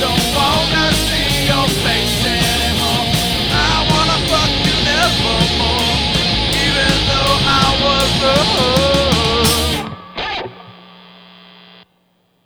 don't